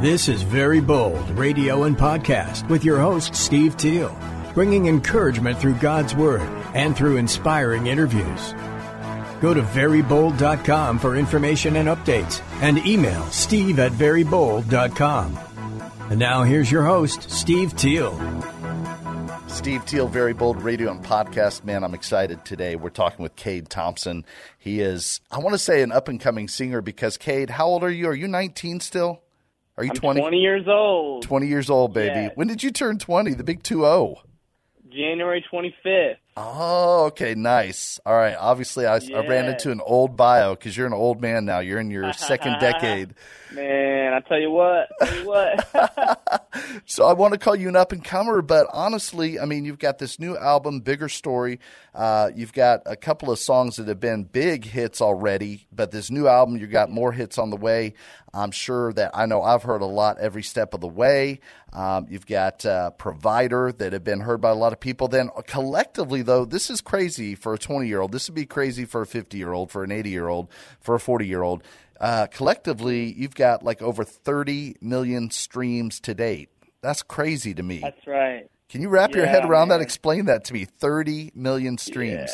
This is Very Bold Radio and Podcast with your host, Steve Teal, bringing encouragement through God's Word and through inspiring interviews. Go to verybold.com for information and updates and email steve at verybold.com. And now here's your host, Steve Teal. Steve Teal, Very Bold Radio and Podcast. Man, I'm excited today. We're talking with Cade Thompson. He is, I want to say, an up and coming singer because, Cade, how old are you? Are you 19 still? Are you I'm 20? 20 years old. 20 years old, baby. Yes. When did you turn 20? The big 2 0. January 25th. Oh, okay, nice. All right. Obviously, I, I ran into an old bio because you're an old man now. You're in your second decade. Man, I tell you what, tell you what. So I want to call you an up and comer, but honestly, I mean, you've got this new album, Bigger Story. Uh, you've got a couple of songs that have been big hits already, but this new album, you've got more hits on the way. I'm sure that I know I've heard a lot every step of the way. Um, you've got uh, Provider that have been heard by a lot of people. Then collectively, though, this is crazy for a 20 year old. This would be crazy for a 50 year old, for an 80 year old, for a 40 year old. Uh, collectively, you've got like over 30 million streams to date. That's crazy to me. That's right. Can you wrap your head around that? Explain that to me. 30 million streams.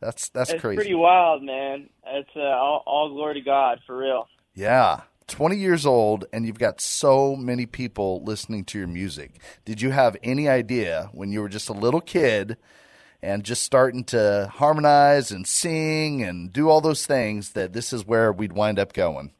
That's that's It's crazy. pretty wild, man. It's uh, all, all glory to God, for real. Yeah. 20 years old and you've got so many people listening to your music. Did you have any idea when you were just a little kid and just starting to harmonize and sing and do all those things that this is where we'd wind up going?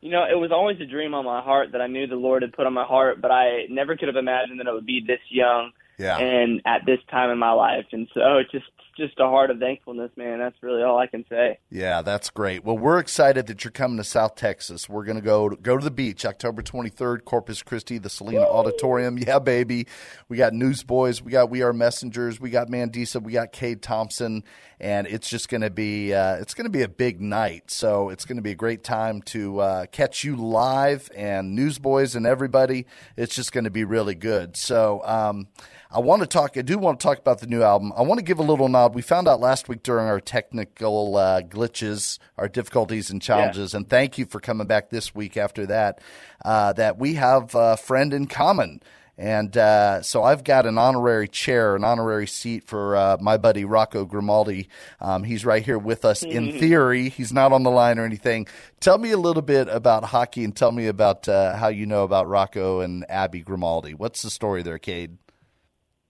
You know, it was always a dream on my heart that I knew the Lord had put on my heart, but I never could have imagined that it would be this young Yeah. and at this time in my life. And so it's just just a heart of thankfulness, man. That's really all I can say. Yeah, that's great. Well, we're excited that you're coming to South Texas. We're going to go go to the beach October 23rd, Corpus Christi, the Selena Auditorium. Yeah, baby. We got Newsboys, we got We Are Messengers, we got Mandisa, we got Cade Thompson, and it's just going to be uh, it's going to be a big night. So it's going to be a great time to uh, catch you live and Newsboys and everybody. It's just going to be really good. So. Um, I want to talk. I do want to talk about the new album. I want to give a little nod. We found out last week during our technical uh, glitches, our difficulties and challenges, and thank you for coming back this week after that. Uh, that we have a friend in common, and uh, so I've got an honorary chair, an honorary seat for uh, my buddy Rocco Grimaldi. Um, he's right here with us in theory. He's not on the line or anything. Tell me a little bit about hockey, and tell me about uh, how you know about Rocco and Abby Grimaldi. What's the story there, Cade?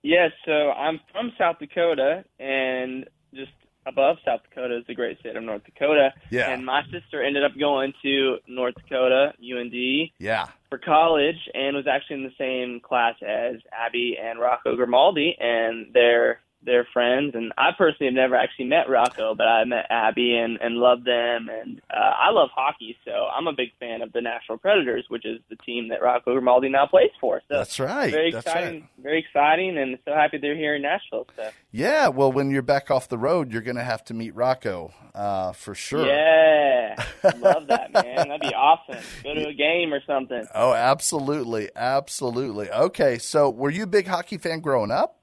Yes, so I'm from South Dakota, and just above South Dakota is the great state of North Dakota. Yeah. And my sister ended up going to North Dakota, UND, Yeah. for college, and was actually in the same class as Abby and Rocco Grimaldi, and they're they're friends. And I personally have never actually met Rocco, but I met Abby and and loved them. And uh, I love hockey, so I'm a big fan of the Nashville Predators, which is the team that Rocco Grimaldi now plays for. So That's right. very That's exciting, right. very exciting, and so happy they're here in Nashville. So Yeah, well, when you're back off the road, you're going to have to meet Rocco uh, for sure. yeah, love that man. That'd be awesome. Go to a game or something. Oh, absolutely, absolutely. Okay, so were you a big hockey fan growing up?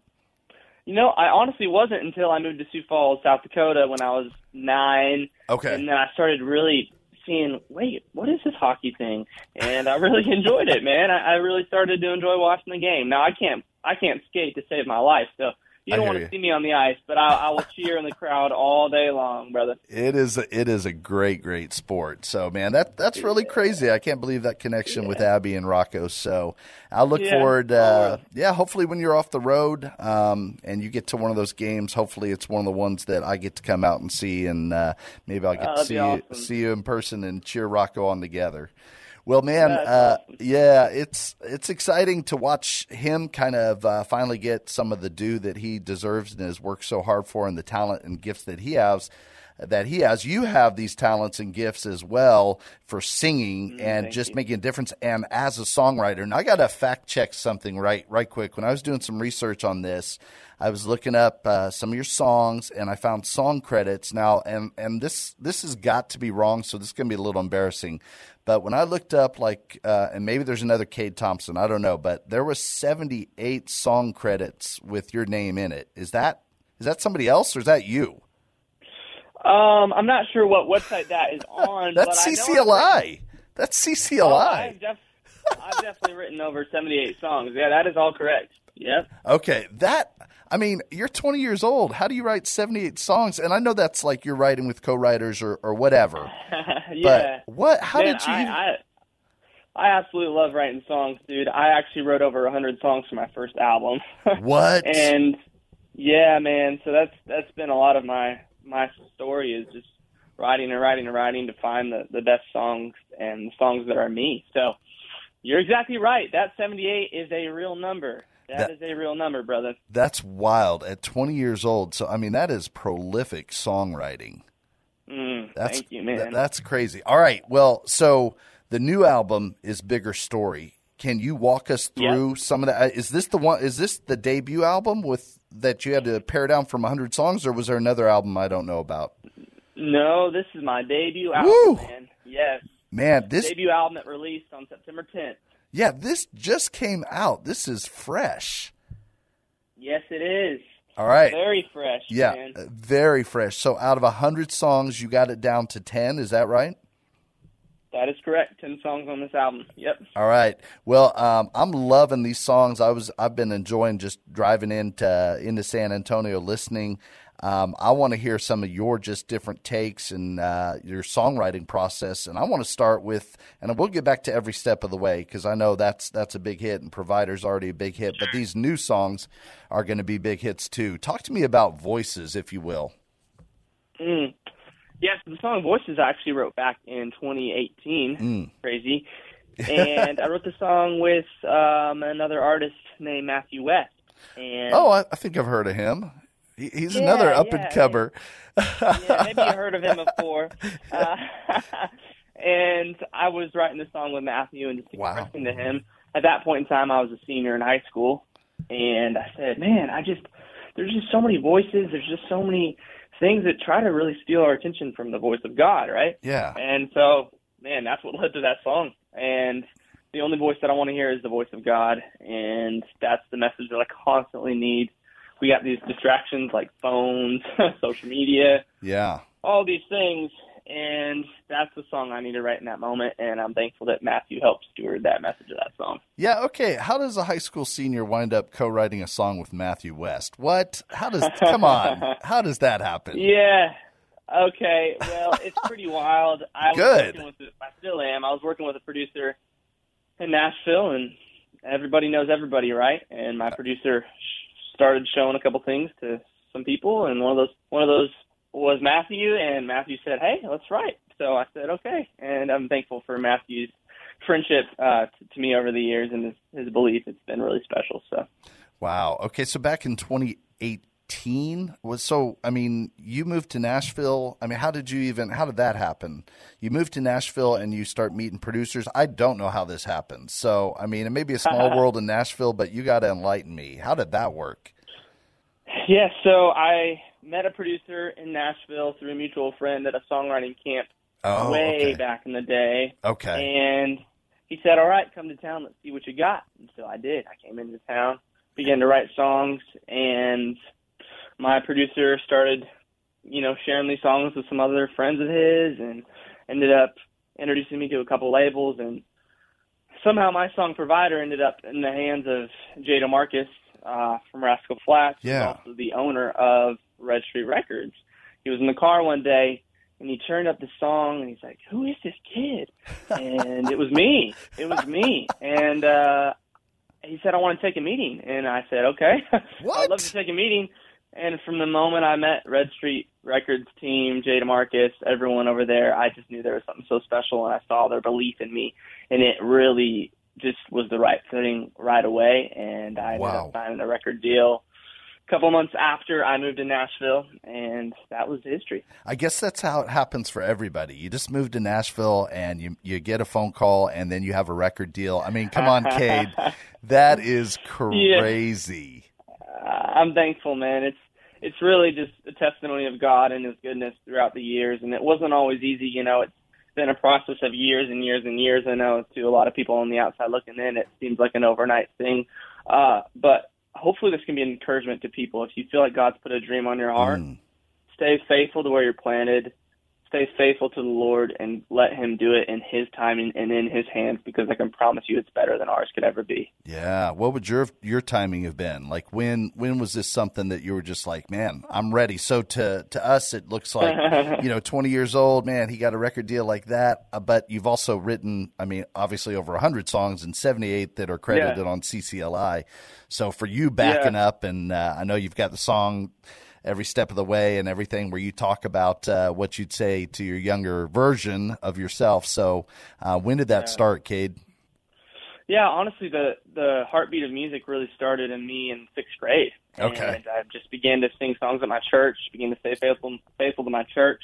You know, I honestly wasn't until I moved to Sioux Falls, South Dakota, when I was nine. Okay. And then I started really seeing, wait, what is this hockey thing? And I really enjoyed it, man. I, I really started to enjoy watching the game. Now I can't, I can't skate to save my life, so you don't want you. to see me on the ice, but I, I will cheer in the crowd all day long, brother. It is a, it is a great great sport. So man, that that's really crazy. I can't believe that connection with Abby and Rocco. So I look Yeah. forward. Uh, yeah, hopefully when you're off the road um, and you get to one of those games, hopefully it's one of the ones that I get to come out and see, and uh, maybe I'll get Oh, to see be you awesome. see you in person and cheer Rocco on together. Well, man, uh, yeah, it's it's exciting to watch him kind of uh, finally get some of the due that he deserves and has worked so hard for, and the talent and gifts that he has. That he has. You have these talents and gifts as well for singing Mm, and just you. making a difference. And as a songwriter, and I got to fact check something right right quick. When I was doing some research on this, I was looking up uh, some of your songs and I found song credits now. And and this this has got to be wrong, so this is going to be a little embarrassing. But when I looked up, like, uh, and maybe there's another Cade Thompson, I don't know, but there was 78 song credits with your name in it. Is that is that somebody else or is that you? Um, I'm not sure what website that is on. That's but I know I've CCLI. That's Oh, CCLI. I've, def- I've definitely written over 78 songs. Yeah, that is all correct. Yep. Okay, that I mean, you're 20 years old. How do you write 78 songs? And I know that's like you're writing with co-writers or, or whatever. yeah. But what? How Man, did you? I, even- I, I absolutely love writing songs, dude. I actually wrote over 100 songs for my first album. what? and yeah, man. So that's that's been a lot of my my story is just writing and writing and writing to find the the best songs and the songs that are me. So you're exactly right. That 78 is a real number. That- that is a real number, brother. That's wild. At 20 years old, so I mean that is prolific songwriting. Mm, That's thank you, man. th- that's crazy. All right. Well, so the new album is Bigger Story. Can you walk us through some of that? Is this the one? Is this the debut album with that you had to pare down from 100 songs, or was there another album I don't know about? no, this is my debut album, Woo! man. Yes, Man, this debut album that released on September 10th. yeah, this just came out. This is fresh. Yes, it is. All right. Very fresh, Yeah, man. very fresh. So out of 100 songs, you got it down to 10, is that right? That is correct. 10 songs on this album. Yep. All right. Well, um, I'm loving these songs. I was I've been enjoying just driving into into San Antonio listening. Um, I want to hear some of your just different takes and uh, your songwriting process. And I want to start with, and we'll get back to every step of the way because I know that's that's a big hit and Provider's already a big hit. But these new songs are going to be big hits too. Talk to me about voices, if you will. Mm. Yes, the song Voices I actually wrote back in 2018. Mm. Crazy. And I wrote the song with um, another artist named Matthew West. And Oh, I, I think I've heard of him. He, he's Yeah, another up and yeah, comer. yeah, maybe you heard of him before. Uh, and I was writing the song with Matthew and just Wow. expressing to him. At that point in time, I was a senior in high school, and I said, "Man, I just there's just so many voices. There's just so many things that try to really steal our attention from the voice of God, right?" Yeah. And so, man, that's what led to that song. And the only voice that I want to hear is the voice of God, and that's the message that I constantly need. We got these distractions like phones, social media, Yeah. all these things, and that's the song I need to write in that moment. And I'm thankful that Matthew helped steward that message of that song. Yeah, okay. How does a high school senior wind up co-writing a song with Matthew West? What? How does come on? How does that happen? Yeah. Okay. Well, it's pretty wild. I Good. working with I still am. I was working with a producer in Nashville, and everybody knows everybody, right? And my producer started showing a couple things to some people, and one of those one of those was Matthew, and Matthew said, "Hey, let's write." So I said, "Okay," and I'm thankful for Matthew's friendship uh, to, to me over the years and his, his belief. It's been really special. So. Wow. Okay, so back in 2018 was so I mean, you moved to Nashville. I mean, how did you even how did that happen? You moved to Nashville and you start meeting producers. I don't know how this happened. So, I mean, it may be a small world in Nashville, but you got to enlighten me. How did that work? Yeah, so I met a producer in Nashville through a mutual friend at a songwriting camp Oh, way okay. back in the day. Okay. And he said, All right, come to town, let's see what you got. And so I did. I came into town, began to write songs, and my producer started, you know, sharing these songs with some other friends of his and ended up introducing me to a couple labels and somehow my song provider ended up in the hands of Jay DeMarcus uh, from Rascal Flatts, Yeah. also the owner of Red Street Records. He was in the car one day and he turned up the song and he's like, "Who is this kid?" And it was me. It was me. And uh, he said, "I want to take a meeting." And I said, "Okay, What? I'd love to take a meeting." And from the moment I met Red Street Records team, Jay DeMarcus, everyone over there, I just knew there was something so special, and I saw their belief in me, and it really just was the right fitting right away. And I ended Wow. up signing a record deal couple months after I moved to Nashville, and that was history. I guess that's how it happens for everybody. You just move to Nashville and you you get a phone call and then you have a record deal. I mean, come on, Cade, that is crazy. Yeah. Uh, I'm thankful, man. It's it's really just a testimony of God and His goodness throughout the years, and it wasn't always easy. You know, it's been a process of years and years and years. I know to a lot of people on the outside looking in, it seems like an overnight thing, uh, but hopefully this can be an encouragement to people. If you feel like God's put a dream on your heart, mm. stay faithful to where you're planted stay faithful to the Lord and let Him do it in His timing and in His hands, because I can promise you, it's better than ours could ever be. Yeah. What would your your timing have been? Like when when was this something that you were just like, man, I'm ready? So to to us, it looks like you know, 20 years old, man, he got a record deal like that. Uh, but you've also written, I mean, obviously over 100 songs and 78 that are credited yeah. on CCLI. So for you backing yeah. up, and uh, I know you've got the song every step of the way and everything where you talk about uh, what you'd say to your younger version of yourself. So, uh, when did that yeah. start, Cade? Yeah, honestly, the the heartbeat of music really started in me in sixth grade. Okay. And I just began to sing songs at my church, began to stay faithful faithful to my church,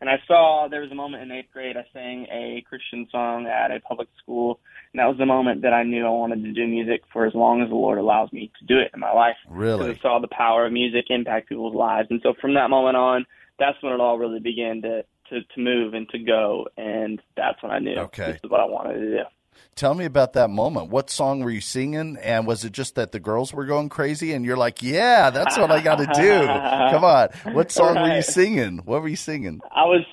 and I saw there was a moment in eighth grade I sang a Christian song at a public school, and that was the moment that I knew I wanted to do music for as long as the Lord allows me to do it in my life. Really? I saw the power of music impact people's lives, and so from that moment on, that's when it all really began to to, to move and to go, and that's when I knew okay. this is what I wanted to do. Tell me about that moment. What song were you singing? And was it just that the girls were going crazy and you're like, yeah, that's what I got to do? Come on. What song right. were you singing? What were you singing? I was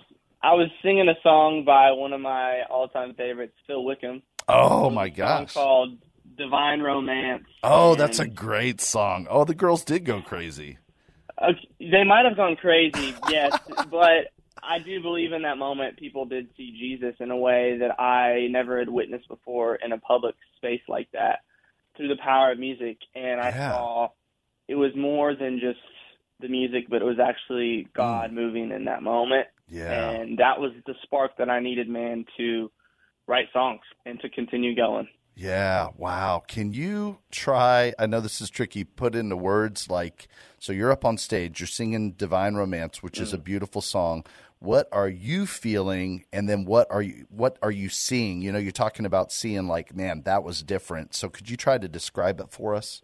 I was singing a song by one of my all-time favorites, Phil Wickham. Oh my gosh. called Divine Romance. Oh, and that's a great song. Oh, the girls did go crazy. Uh, they might have gone crazy, yes, but I do believe in that moment people did see Jesus in a way that I never had witnessed before in a public space like that through the power of music. And I yeah. saw it was more than just the music, but it was actually God mm. moving in that moment. Yeah. And that was the spark that I needed, man, to write songs and to continue going. Yeah, wow. Can you try? I know this is tricky. Put into words like so. You're up on stage. You're singing "Divine Romance," which mm. is a mm. beautiful song what are you feeling? And then what are you what are you seeing? You know you're talking about seeing like man that was different. So could you try to describe it for us?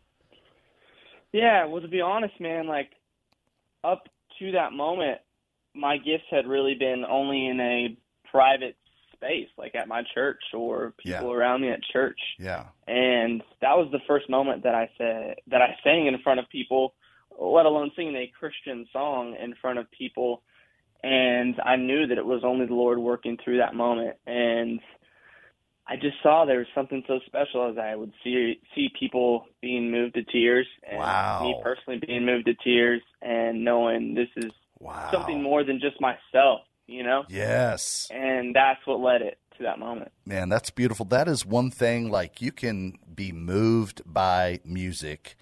Yeah. Well to be honest man like up to that moment my gifts had really been only in a private space like at my church or people yeah. around me at church. Yeah. And that was the first moment that i said that i sang in front of people let alone singing a christian song in front of people and I knew that it was only the Lord working through that moment. And I just saw there was something so special as I would see see people being moved to tears, and wow. me personally being moved to tears, and knowing this is wow. something more than just myself, you know. Yes. And that's what led it to that moment. Man, that's beautiful. That is one thing. Like you can be moved by music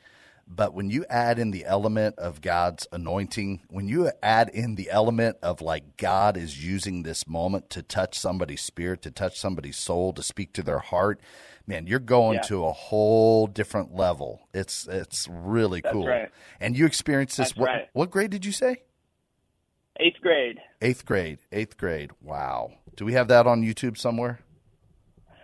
but when you add in the element of God's anointing, when you add in the element of like God is using this moment to touch somebody's spirit, to touch somebody's soul, to speak to their heart, man, you're going yeah. to a whole different level. It's it's really That's cool. Right. And you experienced this. That's what, right. what grade did you say? Eighth grade. Eighth grade. Eighth grade. Wow. Do we have that on YouTube somewhere?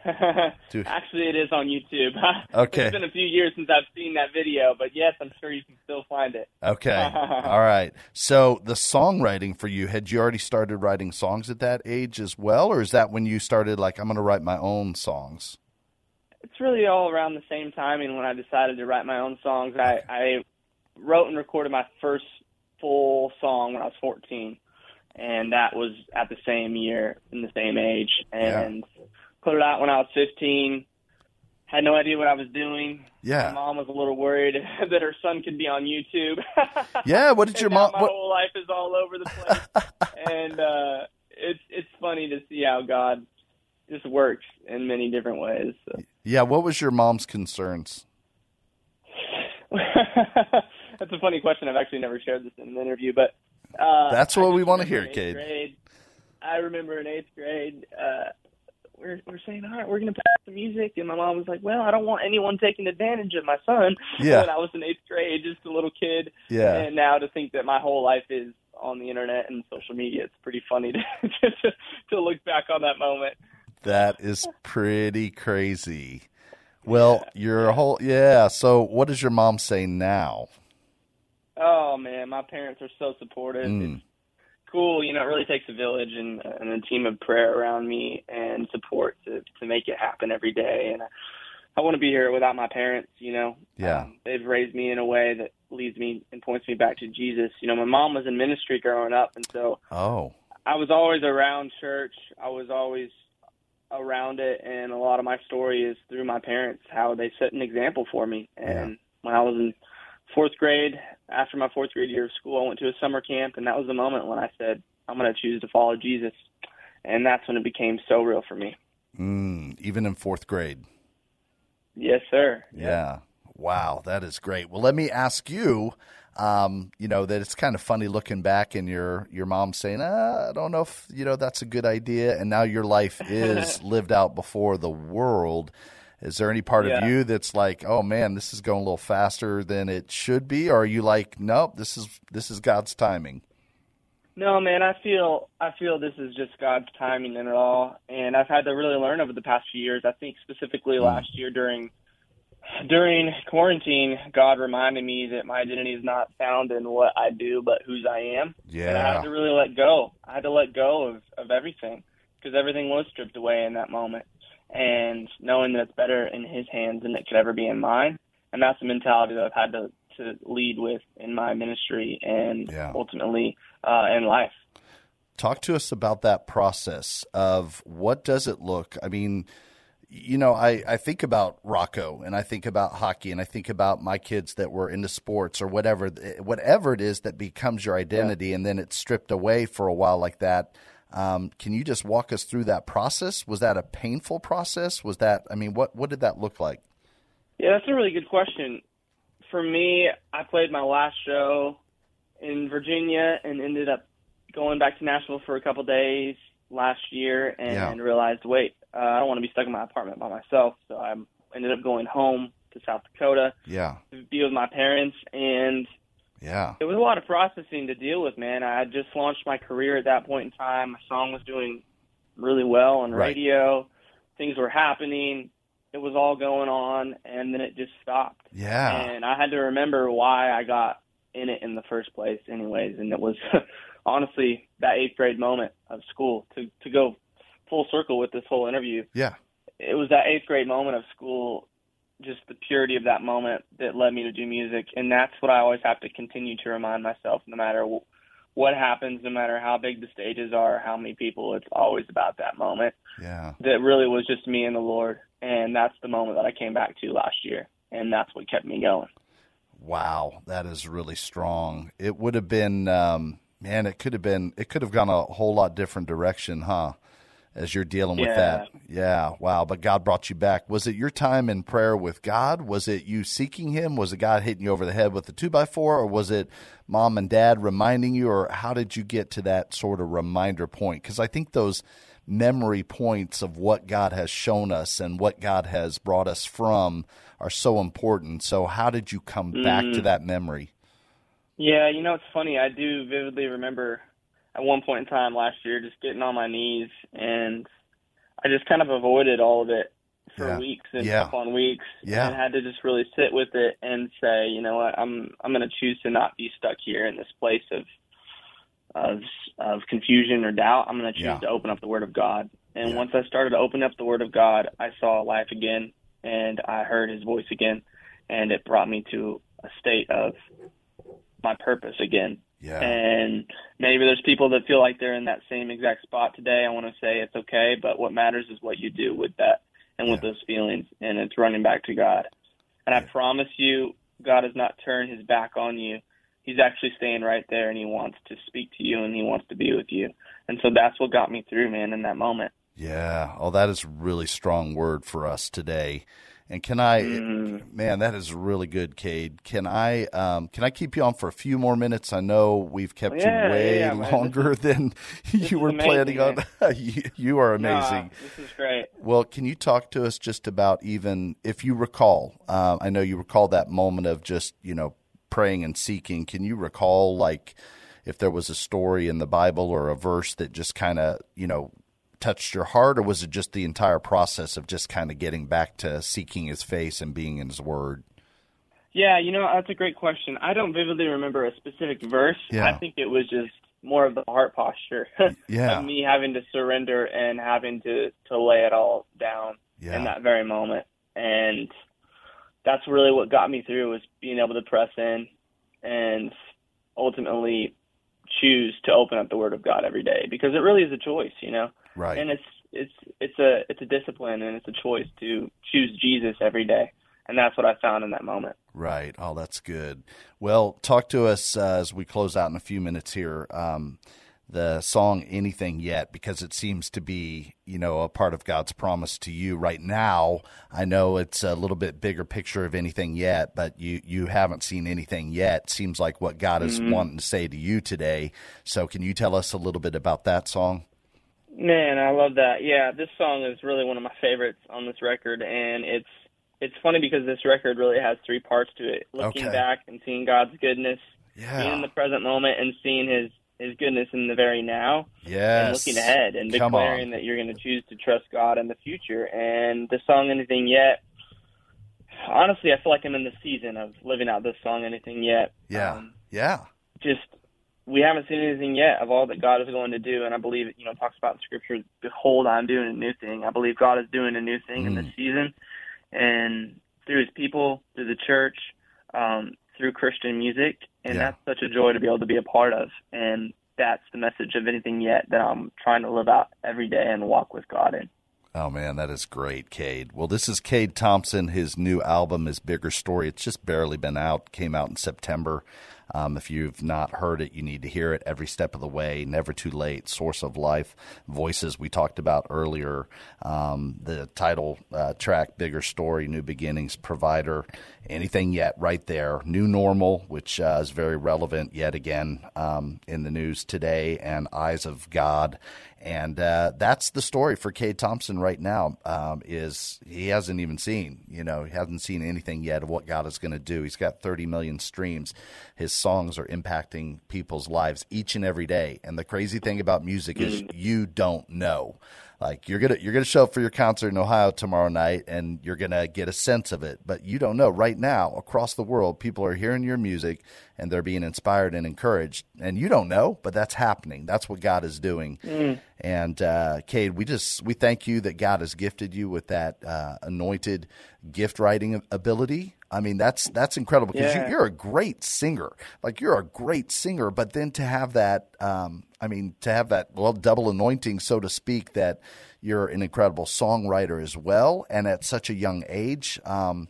Actually, it is on YouTube. Okay. it's been a few years since I've seen that video, but yes, I'm sure you can still find it. Okay. All right. So the songwriting for you, had you already started writing songs at that age as well, or is that when you started like I'm going to write my own songs? It's really all around the same timing when I decided to write my own songs. I, I wrote and recorded my first full song when I was 14, and that was at the same year in the same age, and. Yeah put it out when I was 15. Had no idea what I was doing. Yeah. My mom was a little worried that her son could be on YouTube. Yeah. What did your mom? My what? whole life is all over the place, and uh, it's it's funny to see how God just works in many different ways. So. Yeah. What was your mom's concerns? That's a funny question. I've actually never shared this in an interview, but uh, that's what we want to hear, Cade. I remember in eighth grade, uh, we're we're saying, all right, we're gonna pass the music, and my mom was like, well, I don't want anyone taking advantage of my son. Yeah. When I was in eighth grade, just a little kid. Yeah. And now to think that my whole life is on the internet and social media, it's pretty funny to to, to look back on that moment. That is pretty crazy. Well, your whole yeah. So, what does your mom say now? Oh man, my parents are so supportive. Mm. It's cool. You know, it really takes a village and, and a team of prayer around me and support to to make it happen every day. And I, I want to be here without my parents. You know, Yeah. um, they've raised me in a way that leads me and points me back to Jesus. You know, my mom was in ministry growing up, and so Oh, I was always around church. I was always around it, and a lot of my story is through my parents, how they set an example for me. And when I was in fourth grade, after my fourth grade year of school, I went to a summer camp, and that was the moment when I said, I'm going to choose to follow Jesus. And that's when it became so real for me. mm, even in fourth grade. Yes, sir. Yeah. Wow, that is great. Well, let me ask you. Um, you know that it's kind of funny looking back and your your mom saying, ah, "I don't know if you know that's a good idea," and now your life is lived out before the world. Is there any part Yeah. of you that's like, "Oh man, this is going a little faster than it should be," or are you like, "Nope, this is this is God's timing"? No, man, I feel I feel this is just God's timing in it all, and I've had to really learn over the past few years. I think specifically hmm. last year during during quarantine, God reminded me that my identity is not found in what I do, but whose I am. And I had to really let go. I had to let go of of everything because everything was stripped away in that moment, and knowing that it's better in His hands than it could ever be in mine. And that's the mentality that I've had to to lead with in my ministry and Yeah. ultimately uh, in life. Talk to us about that process of what does it look? I mean, you know, I, I think about Rocco and I think about hockey and I think about my kids that were into sports or whatever, whatever it is that becomes your identity and then it's stripped away for a while like that. Um, can you just walk us through that process? Was that a painful process? Was that, I mean, what, what did that look like? Yeah, that's a really good question. For me, I played my last show in Virginia and ended up going back to Nashville for a couple days last year and Yeah. realized, wait, uh, I don't want to be stuck in my apartment by myself. So I ended up going home to South Dakota Yeah. to be with my parents and Yeah. it was a lot of processing to deal with, man. I had just launched my career at that point in time. My song was doing really well on Right. radio. Things were happening. It was all going on, and then it just stopped. Yeah. And I had to remember why I got in it in the first place, anyways. And it was honestly that eighth grade moment of school to to go full circle with this whole interview Yeah. it was that eighth grade moment of school, just the purity of that moment that led me to do music, and that's what I always have to continue to remind myself, no matter w- what happens, no matter how big the stages are, how many people, it's always about that moment Yeah. that really was just me and the Lord, and that's the moment that I came back to last year, and that's what kept me going. Wow, that is really strong. It would have been, um, man, it could have been, it could have gone a whole lot different direction, huh? As you're dealing with Yeah. that. Yeah, wow. But God brought you back. Was it your time in prayer with God? Was it you seeking Him? Was it God hitting you over the head with the two by four? Or was it mom and dad reminding you? Or how did you get to that sort of reminder point? Because I think those memory points of what God has shown us and what God has brought us from are so important. So, how did you come back to mm. that memory? Yeah, you know it's funny. I do vividly remember at one point in time last year just getting on my knees and I just kind of avoided all of it for Yeah. weeks and Yeah. upon weeks Yeah. and had to just really sit with it and say, you know what, I'm I'm going to choose to not be stuck here in this place of of of confusion or doubt. I'm going to choose Yeah. to open up the word of God. And once I started to open up the word of God, I saw life again and I heard his voice again and it brought me to a state of my purpose again. Yeah. And maybe there's people that feel like they're in that same exact spot today. I want to say it's okay, but what matters is what you do with that and with Yeah. those feelings, and it's running back to God. And I promise you, God has not turned his back on you. He's actually staying right there, and he wants to speak to you, and he wants to be with you. And so that's what got me through, man, in that moment. Yeah. Oh, that is a really strong word for us today. And can I, mm. man, that is really good, Cade. Can I, um, can I keep you on for a few more minutes? I know we've kept yeah, you way yeah, longer is, than you were amazing, planning on. you, you, are amazing. No, this is great. Well, can you talk to us just about even if you recall? Uh, I know you recall that moment of just you know praying and seeking. Can you recall like if there was a story in the Bible or a verse that just kind of you know touched your heart, or was it just the entire process of just kind of getting back to seeking His face and being in His Word? Yeah, you know that's a great question. I don't vividly remember a specific verse. Yeah. I think it was just more of the heart posture yeah. of me having to surrender and having to to lay it all down yeah. in that very moment. And that's really what got me through was being able to press in and ultimately choose to open up the Word of God every day because it really is a choice, you know. Right. And it's it's it's a it's a discipline and it's a choice to choose Jesus every day, and that's what I found in that moment. Right. Oh, that's good. Well, talk to us uh, as we close out in a few minutes here. Um, the song anything yet because it seems to be you know a part of god's promise to you right now i know it's a little bit bigger picture of anything yet but you you haven't seen anything yet seems like what god is mm-hmm. wanting to say to you today so can you tell us a little bit about that song Man, I love that. Yeah, this song is really one of my favorites on this record, and it's it's funny because this record really has three parts to it: looking Okay. back and seeing God's goodness, yeah being in the present moment, and seeing His His goodness in the very now, Yeah. and looking ahead and Come declaring on. that you're going to choose to trust God in the future. And the song "Anything Yet," honestly, I feel like I'm in the season of living out this song "Anything Yet." yeah Um, yeah just we haven't seen anything yet of all that God is going to do, and I believe it. You know, talks about Scripture, "Behold, I'm doing a new thing." I believe God is doing a new thing in this season, and through His people, through the church, um, through Christian music, and Yeah. that's such a joy to be able to be a part of. And that's the message of anything yet that I'm trying to live out every day and walk with God in. Oh man, that is great, Cade. Well, this is Cade Thompson. His new album is Bigger Story. It's just barely been out. Came out in September. Um, if you've not heard it, you need to hear it every step of the way. Never too late. Source of life. Voices we talked about earlier. Um, the title uh, track, Bigger Story, New Beginnings, Provider. Anything yet? Right there. New Normal, which uh, is very relevant yet again um, in the news today, and Eyes of God. And uh, that's the story for Cade Thompson right now. Um, is he hasn't even seen, you know, he hasn't seen anything yet of what God is going to do. He's got 30 million streams. His songs are impacting people's lives each and every day. And the crazy thing about music is you don't know. Like you're gonna you're gonna show up for your concert in Ohio tomorrow night, and you're gonna get a sense of it. But you don't know. Right now, across the world, people are hearing your music and they're being inspired and encouraged. And you don't know, but that's happening. That's what God is doing. And uh, Cade, we just we thank you that God has gifted you with that uh, anointed gift writing ability. I mean, that's that's incredible because Yeah. you, you're a great singer. Like you're a great singer, but then to have that, um, I mean, to have that well double anointing, so to speak, that you're an incredible songwriter as well, and at such a young age. Um,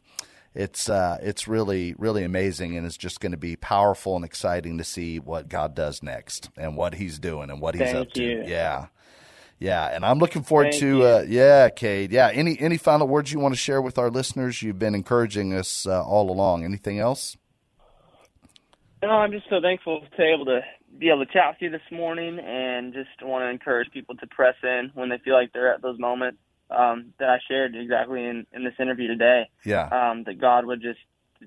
it's uh, it's really really amazing, and it's just going to be powerful and exciting to see what God does next and what He's doing and what He's Thank up to. Yeah, yeah, and I'm looking forward Thank to uh, yeah, Cade. Yeah, any any final words you want to share with our listeners? You've been encouraging us uh, all along. Anything else? No, I'm just so thankful to be able to be able to chat with you this morning, and just want to encourage people to press in when they feel like they're at those moments um, that I shared exactly in, in this interview today. Yeah, Um, that God would just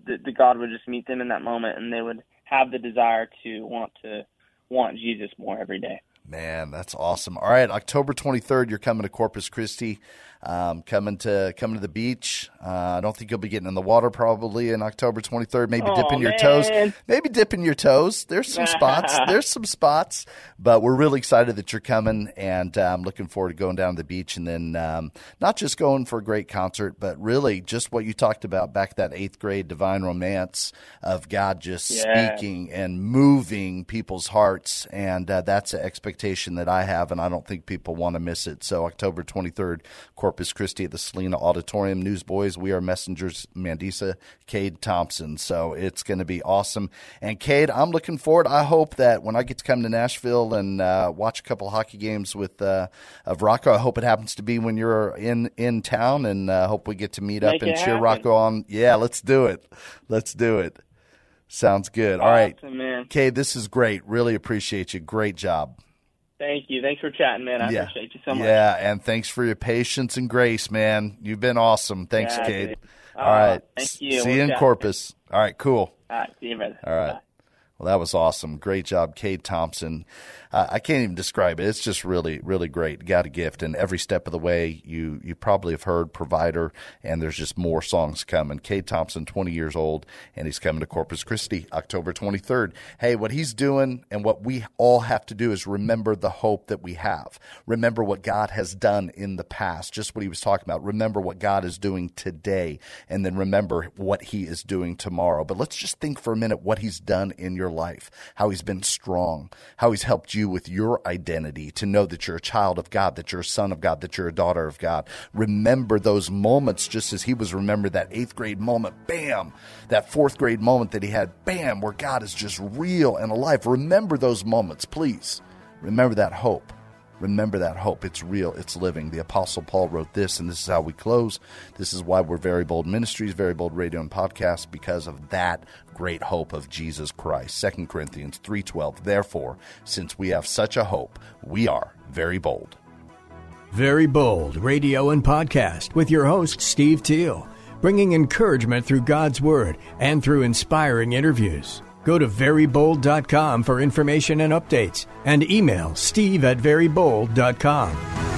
that, that God would just meet them in that moment, and they would have the desire to want to want Jesus more every day. Man, that's awesome. All right, October 23rd, you're coming to Corpus Christi, um, coming to coming to the beach. Uh, I don't think you'll be getting in the water probably in October 23rd. Maybe Aw, dipping your toes. Maybe dipping your toes. There's some spots. There's some spots, but we're really excited that you're coming, and uh, I'm looking forward to going down to the beach and then um, not just going for a great concert, but really just what you talked about back that eighth grade divine romance of God just Yeah. speaking and moving people's hearts, and uh, that's an expectation expectation that I have, and I don't think people want to miss it. So October 23rd, Corpus Christi at the Selena Auditorium. Newsboys, we are messengers. Mandisa, Cade Thompson. So it's going to be awesome. And Cade, I'm looking forward. I hope that when I get to come to Nashville and uh, watch a couple hockey games with uh, of Rocco, I hope it happens to be when you're in in town, and uh, hope we get to meet up and cheer happen. Rocco on. Yeah, let's do it. Let's do it. Sounds good. All right. Awesome, man. Cade, this is great. Really appreciate you. Great job. Thank you. Thanks for chatting, man. I yeah. appreciate you so much. Yeah, and thanks for your patience and grace, man. You've been awesome. Thanks, Yeah, Cade. dude. All Uh, right. thank you. See We'll you in chat. Corpus. All right, cool. All right. See you, brother. All right. Bye. Well, that was awesome. Great job, Cade Thompson. Uh, I can't even describe it. It's just really, really great. Got a gift, and every step of the way, you you probably have heard Provider, and there's just more songs coming. Cade Thompson, 20 years old, and he's coming to Corpus Christi October 23rd. Hey, what he's doing and what we all have to do is remember the hope that we have. Remember what God has done in the past, just what he was talking about. Remember what God is doing today, and then remember what he is doing tomorrow. But let's just think for a minute what he's done in your life, how he's been strong, how he's helped you with your identity to know that you're a child of God, that you're a son of God, that you're a daughter of God. Remember those moments just as he was remembered that eighth grade moment, bam, that fourth grade moment that he had, bam, where God is just real and alive. Remember those moments, please. Remember that hope. Remember that hope. It's real. It's living. The Apostle Paul wrote this, and this is how we close. This is why we're Very Bold Ministries, Very Bold Radio and Podcast, because of that great hope of Jesus Christ. 2 Corinthians 3.12. Therefore, since we have such a hope, we are very bold. Very Bold Radio and Podcast with your host, Steve Teal, bringing encouragement through God's Word and through inspiring interviews. Go to verybold.com for information and updates and email steve at verybold.com.